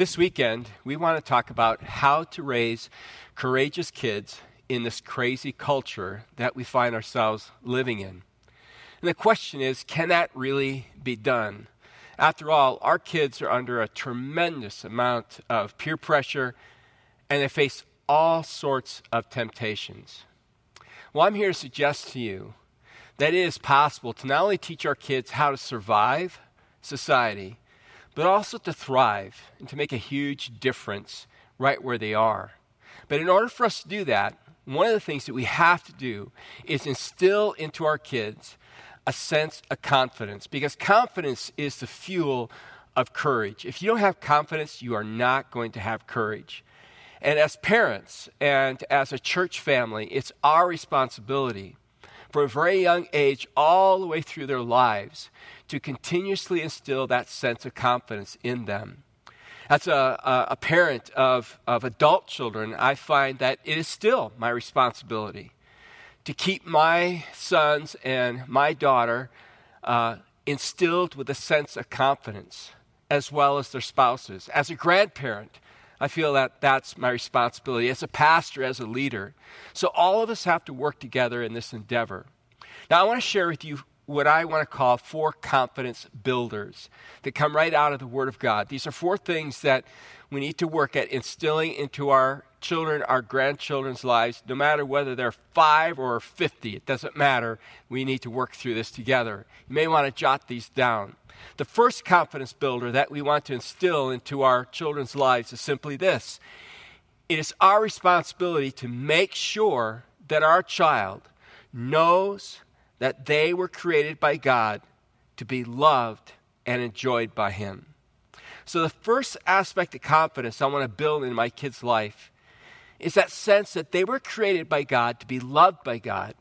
This weekend, we want to talk about how to raise courageous kids in this crazy culture that we find ourselves living in. And the question is can that really be done? After all, our kids are under a tremendous amount of peer pressure and they face all sorts of temptations. Well, I'm here to suggest to you that it is possible to not only teach our kids how to survive society, but also to thrive and to make a huge difference right where they are. But in order for us to do that, one of the things that we have to do is instill into our kids a sense of confidence because confidence is the fuel of courage. If you don't have confidence, you are not going to have courage. And as parents and as a church family, it's our responsibility from a very young age all the way through their lives to continuously instill that sense of confidence in them. As a, a, parent of, of adult children, I find that it is still my responsibility to keep my sons and my daughter uh, instilled with a sense of confidence, as well as their spouses. As a grandparent, I feel that that's my responsibility as a pastor, as a leader. So all of us have to work together in this endeavor. Now, I want to share with you what I want to call four confidence builders that come right out of the Word of God. These are four things that we need to work at instilling into our children, our grandchildren's lives, no matter whether they're five or 50. It doesn't matter. We need to work through this together. You may want to jot these down. The first confidence builder that we want to instill into our children's lives is simply this it is our responsibility to make sure that our child knows that they were created by God to be loved and enjoyed by Him. So, the first aspect of confidence I want to build in my kid's life is that sense that they were created by God to be loved by God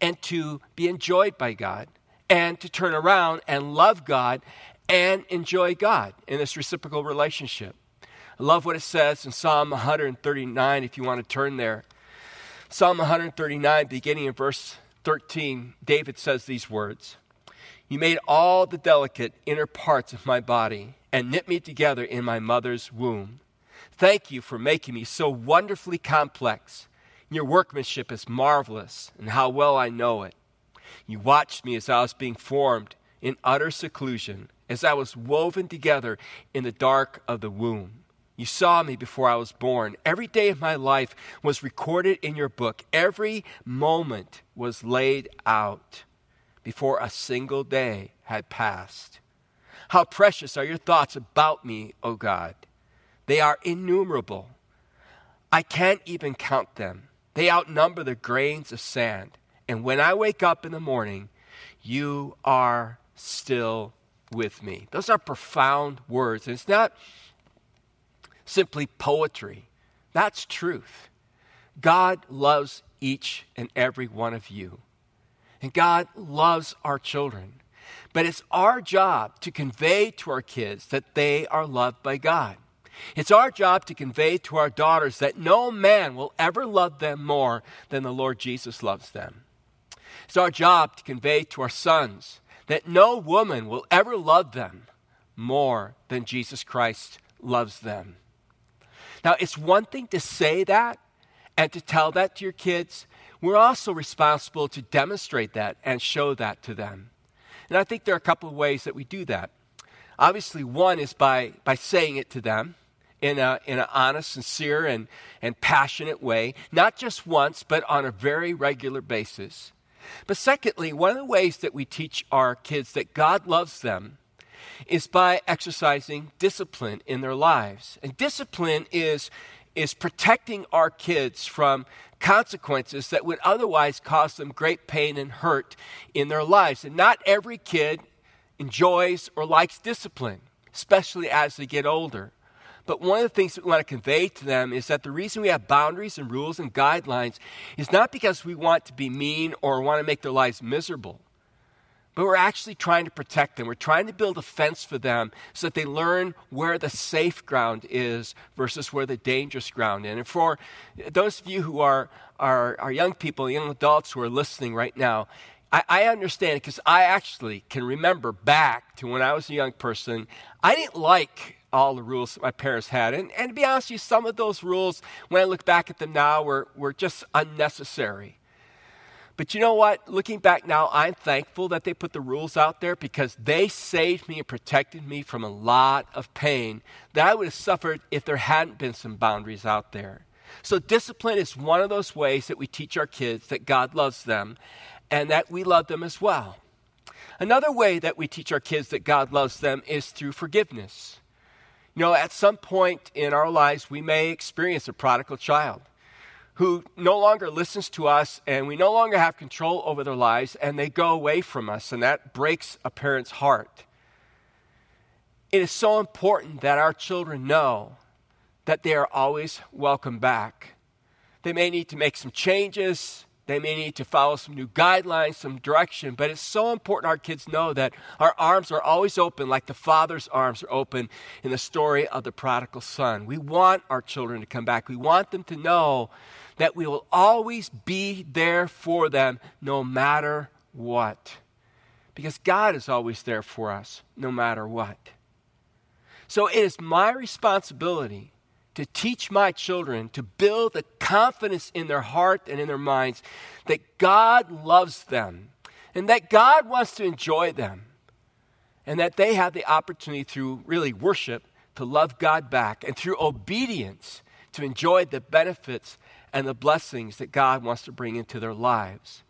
and to be enjoyed by God and to turn around and love God and enjoy God in this reciprocal relationship. I love what it says in Psalm 139, if you want to turn there. Psalm 139, beginning in verse 13, David says these words You made all the delicate inner parts of my body and knit me together in my mother's womb. Thank you for making me so wonderfully complex. Your workmanship is marvelous, and how well I know it. You watched me as I was being formed in utter seclusion, as I was woven together in the dark of the womb. You saw me before I was born. Every day of my life was recorded in your book. Every moment was laid out before a single day had passed. How precious are your thoughts about me, O God. They are innumerable. I can't even count them. They outnumber the grains of sand. And when I wake up in the morning, you are still with me. Those are profound words. And it's not simply poetry. That's truth. God loves each and every one of you. And God loves our children. But it's our job to convey to our kids that they are loved by God. It's our job to convey to our daughters that no man will ever love them more than the Lord Jesus loves them. It's our job to convey to our sons that no woman will ever love them more than Jesus Christ loves them. Now, it's one thing to say that and to tell that to your kids. We're also responsible to demonstrate that and show that to them. And I think there are a couple of ways that we do that. Obviously, one is by, by saying it to them in, a, in an honest, sincere, and, and passionate way, not just once, but on a very regular basis. But secondly, one of the ways that we teach our kids that God loves them is by exercising discipline in their lives. And discipline is, is protecting our kids from consequences that would otherwise cause them great pain and hurt in their lives. And not every kid enjoys or likes discipline, especially as they get older. But one of the things that we want to convey to them is that the reason we have boundaries and rules and guidelines is not because we want to be mean or want to make their lives miserable but we're actually trying to protect them. We're trying to build a fence for them so that they learn where the safe ground is versus where the dangerous ground is. And for those of you who are, are, are young people, young adults who are listening right now, I, I understand because I actually can remember back to when I was a young person, I didn't like all the rules that my parents had. And, and to be honest with you, some of those rules, when I look back at them now, were, were just unnecessary. But you know what? Looking back now, I'm thankful that they put the rules out there because they saved me and protected me from a lot of pain that I would have suffered if there hadn't been some boundaries out there. So, discipline is one of those ways that we teach our kids that God loves them and that we love them as well. Another way that we teach our kids that God loves them is through forgiveness. You know, at some point in our lives, we may experience a prodigal child who no longer listens to us and we no longer have control over their lives and they go away from us, and that breaks a parent's heart. It is so important that our children know that they are always welcome back. They may need to make some changes, they may need to follow some new guidelines, some direction, but it's so important our kids know that our arms are always open, like the Father's arms are open in the story of the prodigal son. We want our children to come back. We want them to know that we will always be there for them no matter what. Because God is always there for us no matter what. So it is my responsibility to teach my children to build the confidence in their heart and in their minds that God loves them and that God wants to enjoy them and that they have the opportunity through really worship to love God back and through obedience to enjoy the benefits and the blessings that God wants to bring into their lives.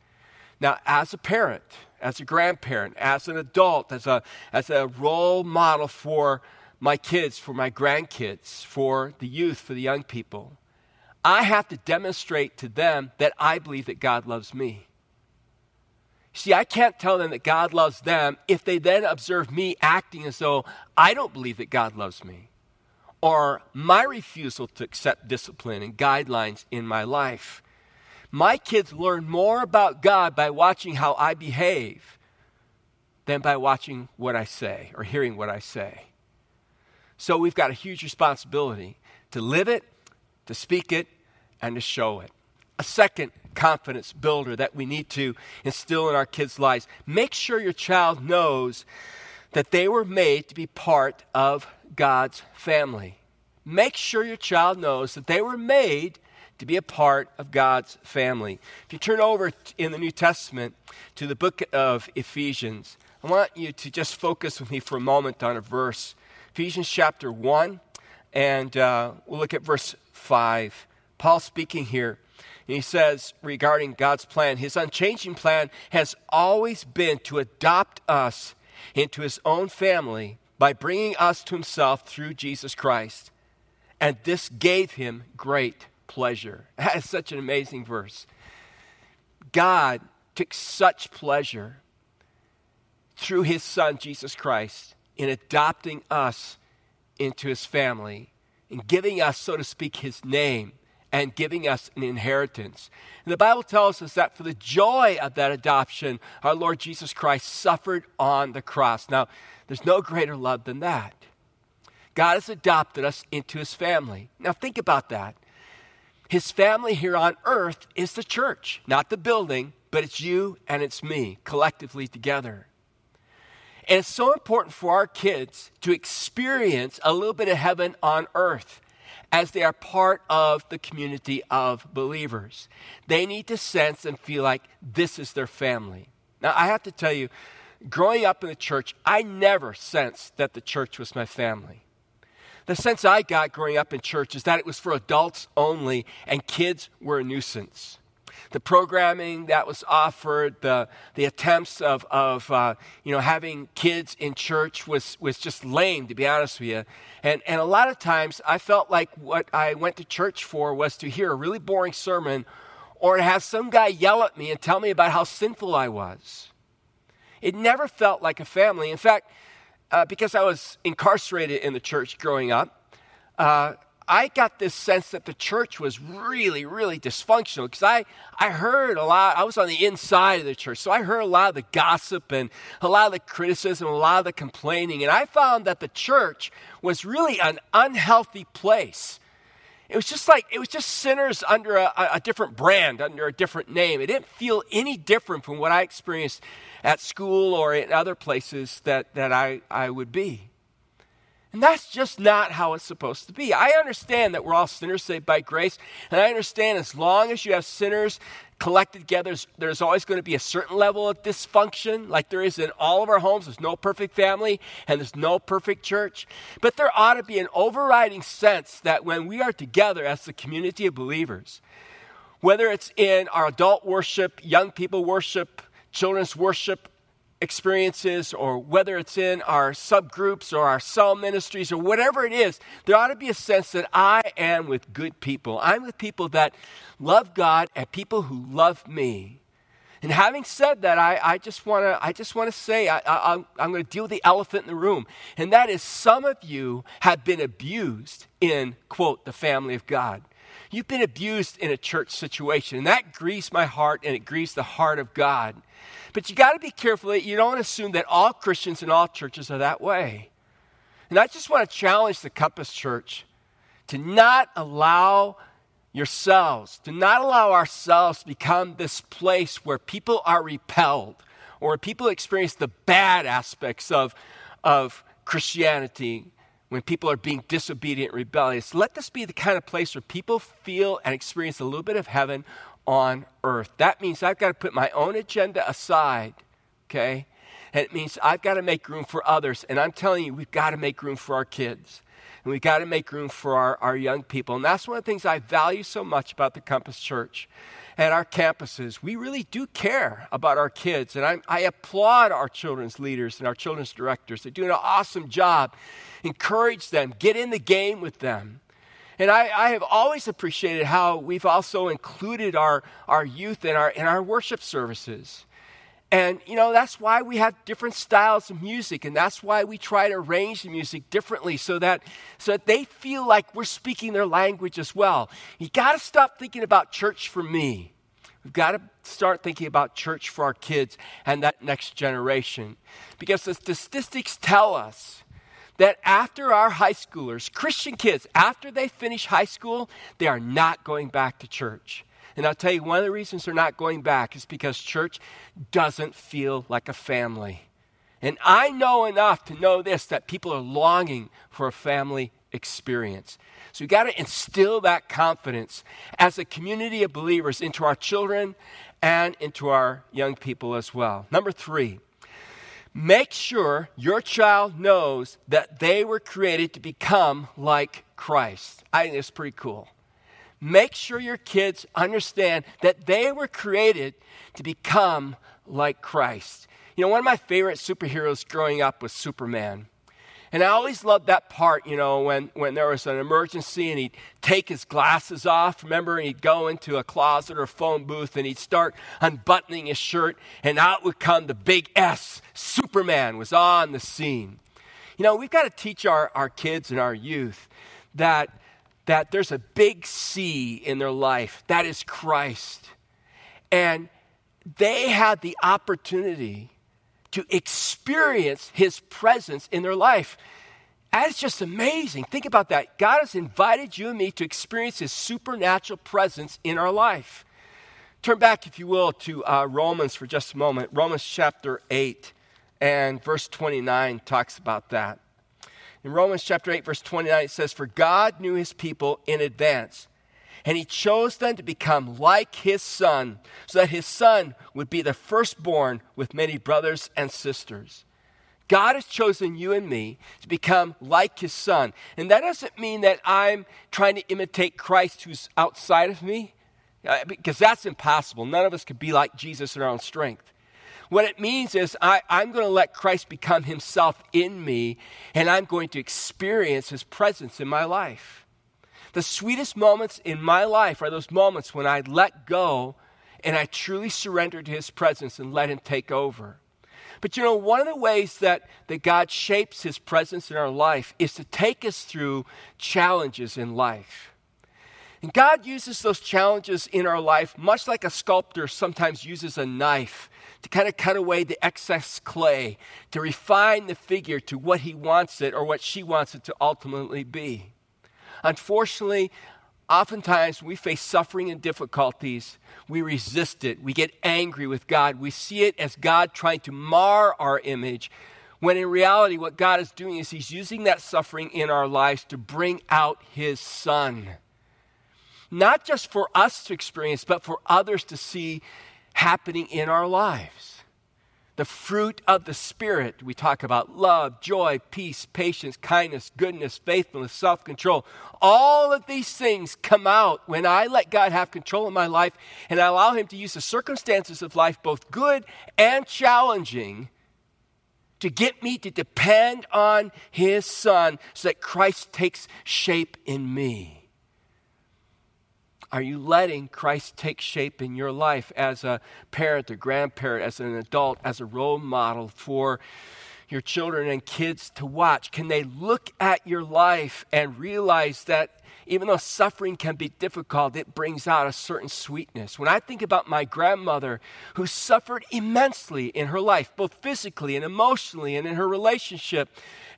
Now, as a parent, as a grandparent, as an adult, as a, as a role model for my kids, for my grandkids, for the youth, for the young people, I have to demonstrate to them that I believe that God loves me. See, I can't tell them that God loves them if they then observe me acting as though I don't believe that God loves me or my refusal to accept discipline and guidelines in my life. My kids learn more about God by watching how I behave than by watching what I say or hearing what I say. So we've got a huge responsibility to live it, to speak it, and to show it. A second confidence builder that we need to instill in our kids' lives make sure your child knows that they were made to be part of God's family. Make sure your child knows that they were made to be a part of God's family. If you turn over in the New Testament to the book of Ephesians, I want you to just focus with me for a moment on a verse. Ephesians chapter 1, and uh, we'll look at verse 5. Paul speaking here, and he says regarding God's plan, his unchanging plan has always been to adopt us into his own family by bringing us to himself through Jesus Christ. And this gave him great pleasure. That is such an amazing verse. God took such pleasure through his son, Jesus Christ, in adopting us into his family, in giving us, so to speak, his name and giving us an inheritance. And the Bible tells us that for the joy of that adoption, our Lord Jesus Christ suffered on the cross. Now, there's no greater love than that. God has adopted us into his family. Now, think about that. His family here on earth is the church, not the building, but it's you and it's me collectively together. And it's so important for our kids to experience a little bit of heaven on earth as they are part of the community of believers. They need to sense and feel like this is their family. Now, I have to tell you, growing up in the church, I never sensed that the church was my family. The sense I got growing up in church is that it was for adults only and kids were a nuisance the programming that was offered, the, the attempts of, of uh, you know, having kids in church was, was just lame, to be honest with you. And, and a lot of times I felt like what I went to church for was to hear a really boring sermon or to have some guy yell at me and tell me about how sinful I was. It never felt like a family. In fact, uh, because I was incarcerated in the church growing up, uh, I got this sense that the church was really, really dysfunctional because I, I heard a lot, I was on the inside of the church, so I heard a lot of the gossip and a lot of the criticism, a lot of the complaining, and I found that the church was really an unhealthy place. It was just like, it was just sinners under a, a different brand, under a different name. It didn't feel any different from what I experienced at school or in other places that, that I, I would be. And that's just not how it's supposed to be. I understand that we're all sinners saved by grace, and I understand as long as you have sinners collected together, there's always going to be a certain level of dysfunction, like there is in all of our homes. There's no perfect family, and there's no perfect church. But there ought to be an overriding sense that when we are together as the community of believers, whether it's in our adult worship, young people worship, children's worship, experiences or whether it's in our subgroups or our cell ministries or whatever it is, there ought to be a sense that I am with good people. I'm with people that love God and people who love me. And having said that, I, I just want to I just want to say I, I, I'm going to deal with the elephant in the room, and that is some of you have been abused in quote the family of God. You've been abused in a church situation, and that grieves my heart, and it grieves the heart of God. But you got to be careful that you don't assume that all Christians in all churches are that way. And I just want to challenge the Compass Church to not allow yourselves, to not allow ourselves to become this place where people are repelled or people experience the bad aspects of, of Christianity when people are being disobedient, rebellious. Let this be the kind of place where people feel and experience a little bit of heaven on earth. That means I've got to put my own agenda aside, okay? And it means I've got to make room for others. And I'm telling you, we've got to make room for our kids. And we've got to make room for our, our young people. And that's one of the things I value so much about the Compass Church and our campuses. We really do care about our kids. And I, I applaud our children's leaders and our children's directors. They're doing an awesome job. Encourage them, get in the game with them. And I, I, have always appreciated how we've also included our, our youth in our, in our worship services. And, you know, that's why we have different styles of music, and that's why we try to arrange the music differently so that, so that they feel like we're speaking their language as well. You got to stop thinking about church for me. We've got to start thinking about church for our kids and that next generation. Because the statistics tell us that after our high schoolers, Christian kids, after they finish high school, they are not going back to church. And I'll tell you, one of the reasons they're not going back is because church doesn't feel like a family. And I know enough to know this that people are longing for a family experience. So we got to instill that confidence as a community of believers into our children and into our young people as well. Number three, Make sure your child knows that they were created to become like Christ. I think it's pretty cool. Make sure your kids understand that they were created to become like Christ. You know, one of my favorite superheroes growing up was Superman. And I always loved that part, you know, when, when there was an emergency and he'd take his glasses off, remember, he'd go into a closet or a phone booth and he'd start unbuttoning his shirt, and out would come the big S. Superman was on the scene. You know, we've got to teach our, our kids and our youth that, that there's a big C in their life. That is Christ. And they had the opportunity to experience his presence in their life. That's just amazing. Think about that. God has invited you and me to experience his supernatural presence in our life. Turn back, if you will, to uh, Romans for just a moment. Romans chapter 8 and verse 29 talks about that. In Romans chapter 8, verse 29, it says, For God knew his people in advance and he chose them to become like his son, so that his son would be the firstborn with many brothers and sisters. God has chosen you and me to become like his son. And that doesn't mean that I'm trying to imitate Christ who's outside of me, uh, because that's impossible. None of us could be like Jesus in our own strength. What it means is I, am going to let Christ become himself in me, and I'm going to experience his presence in my life. The sweetest moments in my life are those moments when I let go and I truly surrender to His presence and let Him take over. But you know, one of the ways that, that God shapes His presence in our life is to take us through challenges in life. And God uses those challenges in our life much like a sculptor sometimes uses a knife to kind of cut away the excess clay, to refine the figure to what he wants it or what she wants it to ultimately be. Unfortunately, oftentimes we face suffering and difficulties. We resist it. We get angry with God. We see it as God trying to mar our image When in reality, what God is doing is He's using that suffering in our lives to bring out His Son. Not just for us to experience, but for others to see happening in our lives the fruit of the Spirit. We talk about love, joy, peace, patience, kindness, goodness, faithfulness, self control. All of these things come out when I let God have control of my life and I allow Him to use the circumstances of life, both good and challenging, to get me to depend on His Son so that Christ takes shape in me. Are you letting Christ take shape in your life as a parent, a grandparent, as an adult, as a role model for your children and kids to watch? Can they look at your life and realize that even though suffering can be difficult, it brings out a certain sweetness. When I think about my grandmother, who suffered immensely in her life, both physically and emotionally, and in her relationship,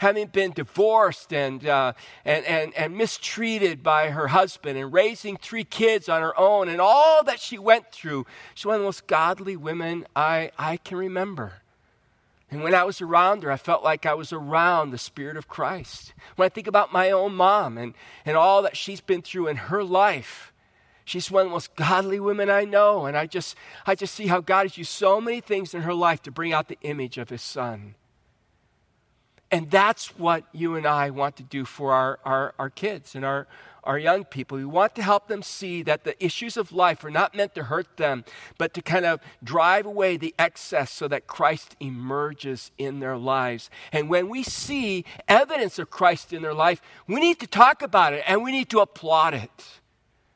having been divorced and, uh, and, and, and mistreated by her husband, and raising three kids on her own, and all that she went through, she's one of the most godly women I, I can remember. And when I was around her, I felt like I was around the Spirit of Christ. When I think about my own mom and, and all that she's been through in her life, she's one of the most godly women I know. And I just, I just see how God has used so many things in her life to bring out the image of His Son. And that's what you and I want to do for our, our, our kids and our, our young people. We want to help them see that the issues of life are not meant to hurt them, but to kind of drive away the excess so that Christ emerges in their lives. And when we see evidence of Christ in their life, we need to talk about it and we need to applaud it.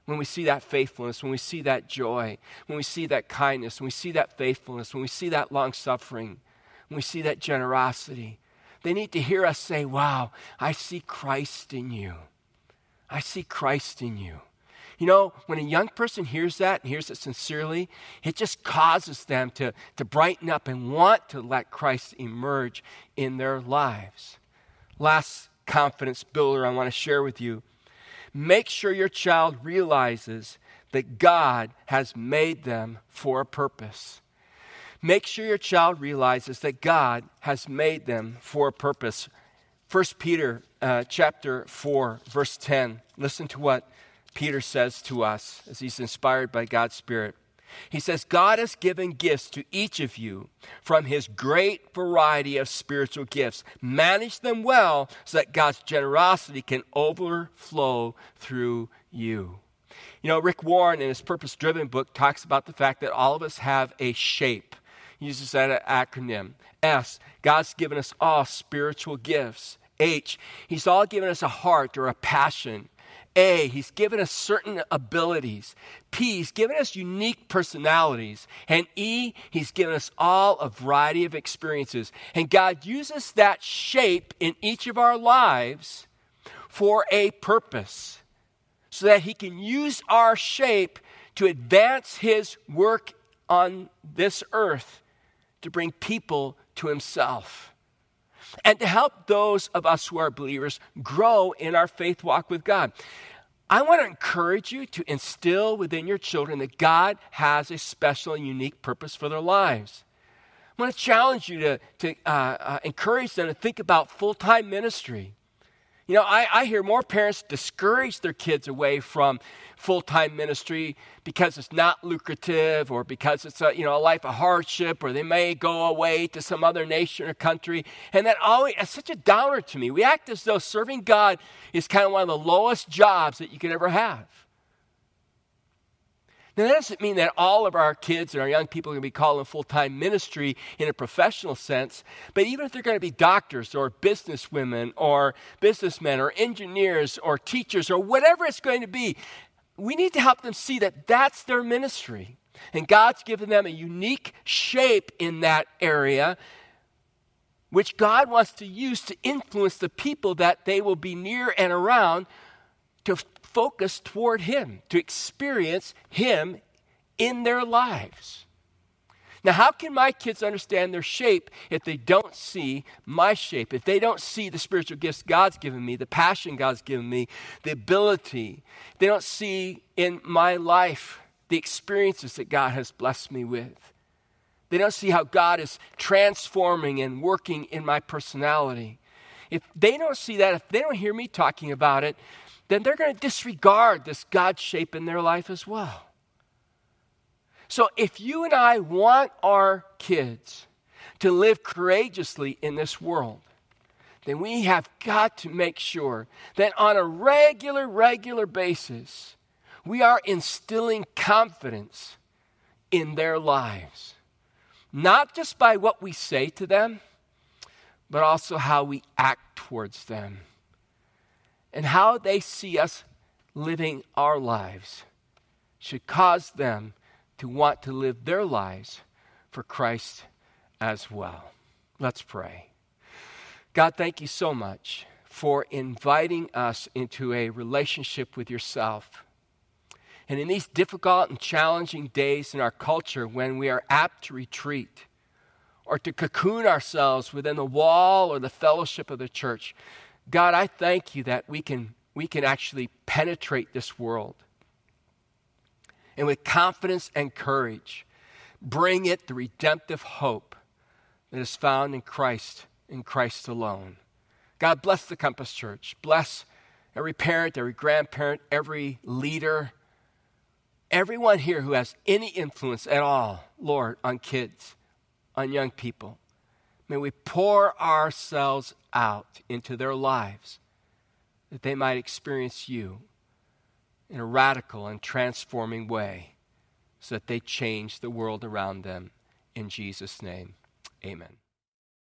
When we see that faithfulness, when we see that joy, when we see that kindness, when we see that faithfulness, when we see that long suffering, when we see that generosity, they need to hear us say, Wow, I see Christ in you. I see Christ in you. You know, when a young person hears that and hears it sincerely, it just causes them to, to brighten up and want to let Christ emerge in their lives. Last confidence builder I want to share with you make sure your child realizes that God has made them for a purpose. Make sure your child realizes that God has made them for a purpose. 1 Peter uh, chapter 4, verse 10. Listen to what Peter says to us as he's inspired by God's Spirit. He says, God has given gifts to each of you from his great variety of spiritual gifts. Manage them well so that God's generosity can overflow through you. You know, Rick Warren in his Purpose Driven book talks about the fact that all of us have a shape. Uses that acronym. S, God's given us all spiritual gifts. H, He's all given us a heart or a passion. A, He's given us certain abilities. P, He's given us unique personalities. And E, He's given us all a variety of experiences. And God uses that shape in each of our lives for a purpose so that He can use our shape to advance His work on this earth to bring people to Himself and to help those of us who are believers grow in our faith walk with God. I want to encourage you to instill within your children that God has a special and unique purpose for their lives. I want to challenge you to, to uh, uh, encourage them to think about full time ministry. You know, I, I hear more parents discourage their kids away from full time ministry because it's not lucrative or because it's a, you know, a life of hardship or they may go away to some other nation or country. And that always, it's such a downer to me. We act as though serving God is kind of one of the lowest jobs that you could ever have. Now, that doesn't mean that all of our kids and our young people are going to be called in full time ministry in a professional sense, but even if they're going to be doctors or businesswomen or businessmen or engineers or teachers or whatever it's going to be, we need to help them see that that's their ministry. And God's given them a unique shape in that area, which God wants to use to influence the people that they will be near and around to focus toward Him, to experience Him in their lives. Now, how can my kids understand their shape if they don't see my shape? If they don't see the spiritual gifts God's given me, the passion God's given me, the ability, they don't see in my life the experiences that God has blessed me with. They don't see how God is transforming and working in my personality. If they don't see that, if they don't hear me talking about it, then they're going to disregard this God shape in their life as well. So if you and I want our kids to live courageously in this world, then we have got to make sure that on a regular, regular basis, we are instilling confidence in their lives. Not just by what we say to them, but also how we act towards them and how they see us living our lives should cause them to want to live their lives for Christ as well. Let's pray. God, thank you so much for inviting us into a relationship with yourself. And in these difficult and challenging days in our culture when we are apt to retreat or to cocoon ourselves within the wall or the fellowship of the church, God, I thank you that we can, we can actually penetrate this world and with confidence and courage bring it the redemptive hope that is found in Christ, in Christ alone. God bless the Compass Church. Bless every parent, every grandparent, every leader, everyone here who has any influence at all, Lord, on kids, on young people. May we pour ourselves out into their lives that they might experience you in a radical and transforming way so that they change the world around them. In Jesus' name, amen.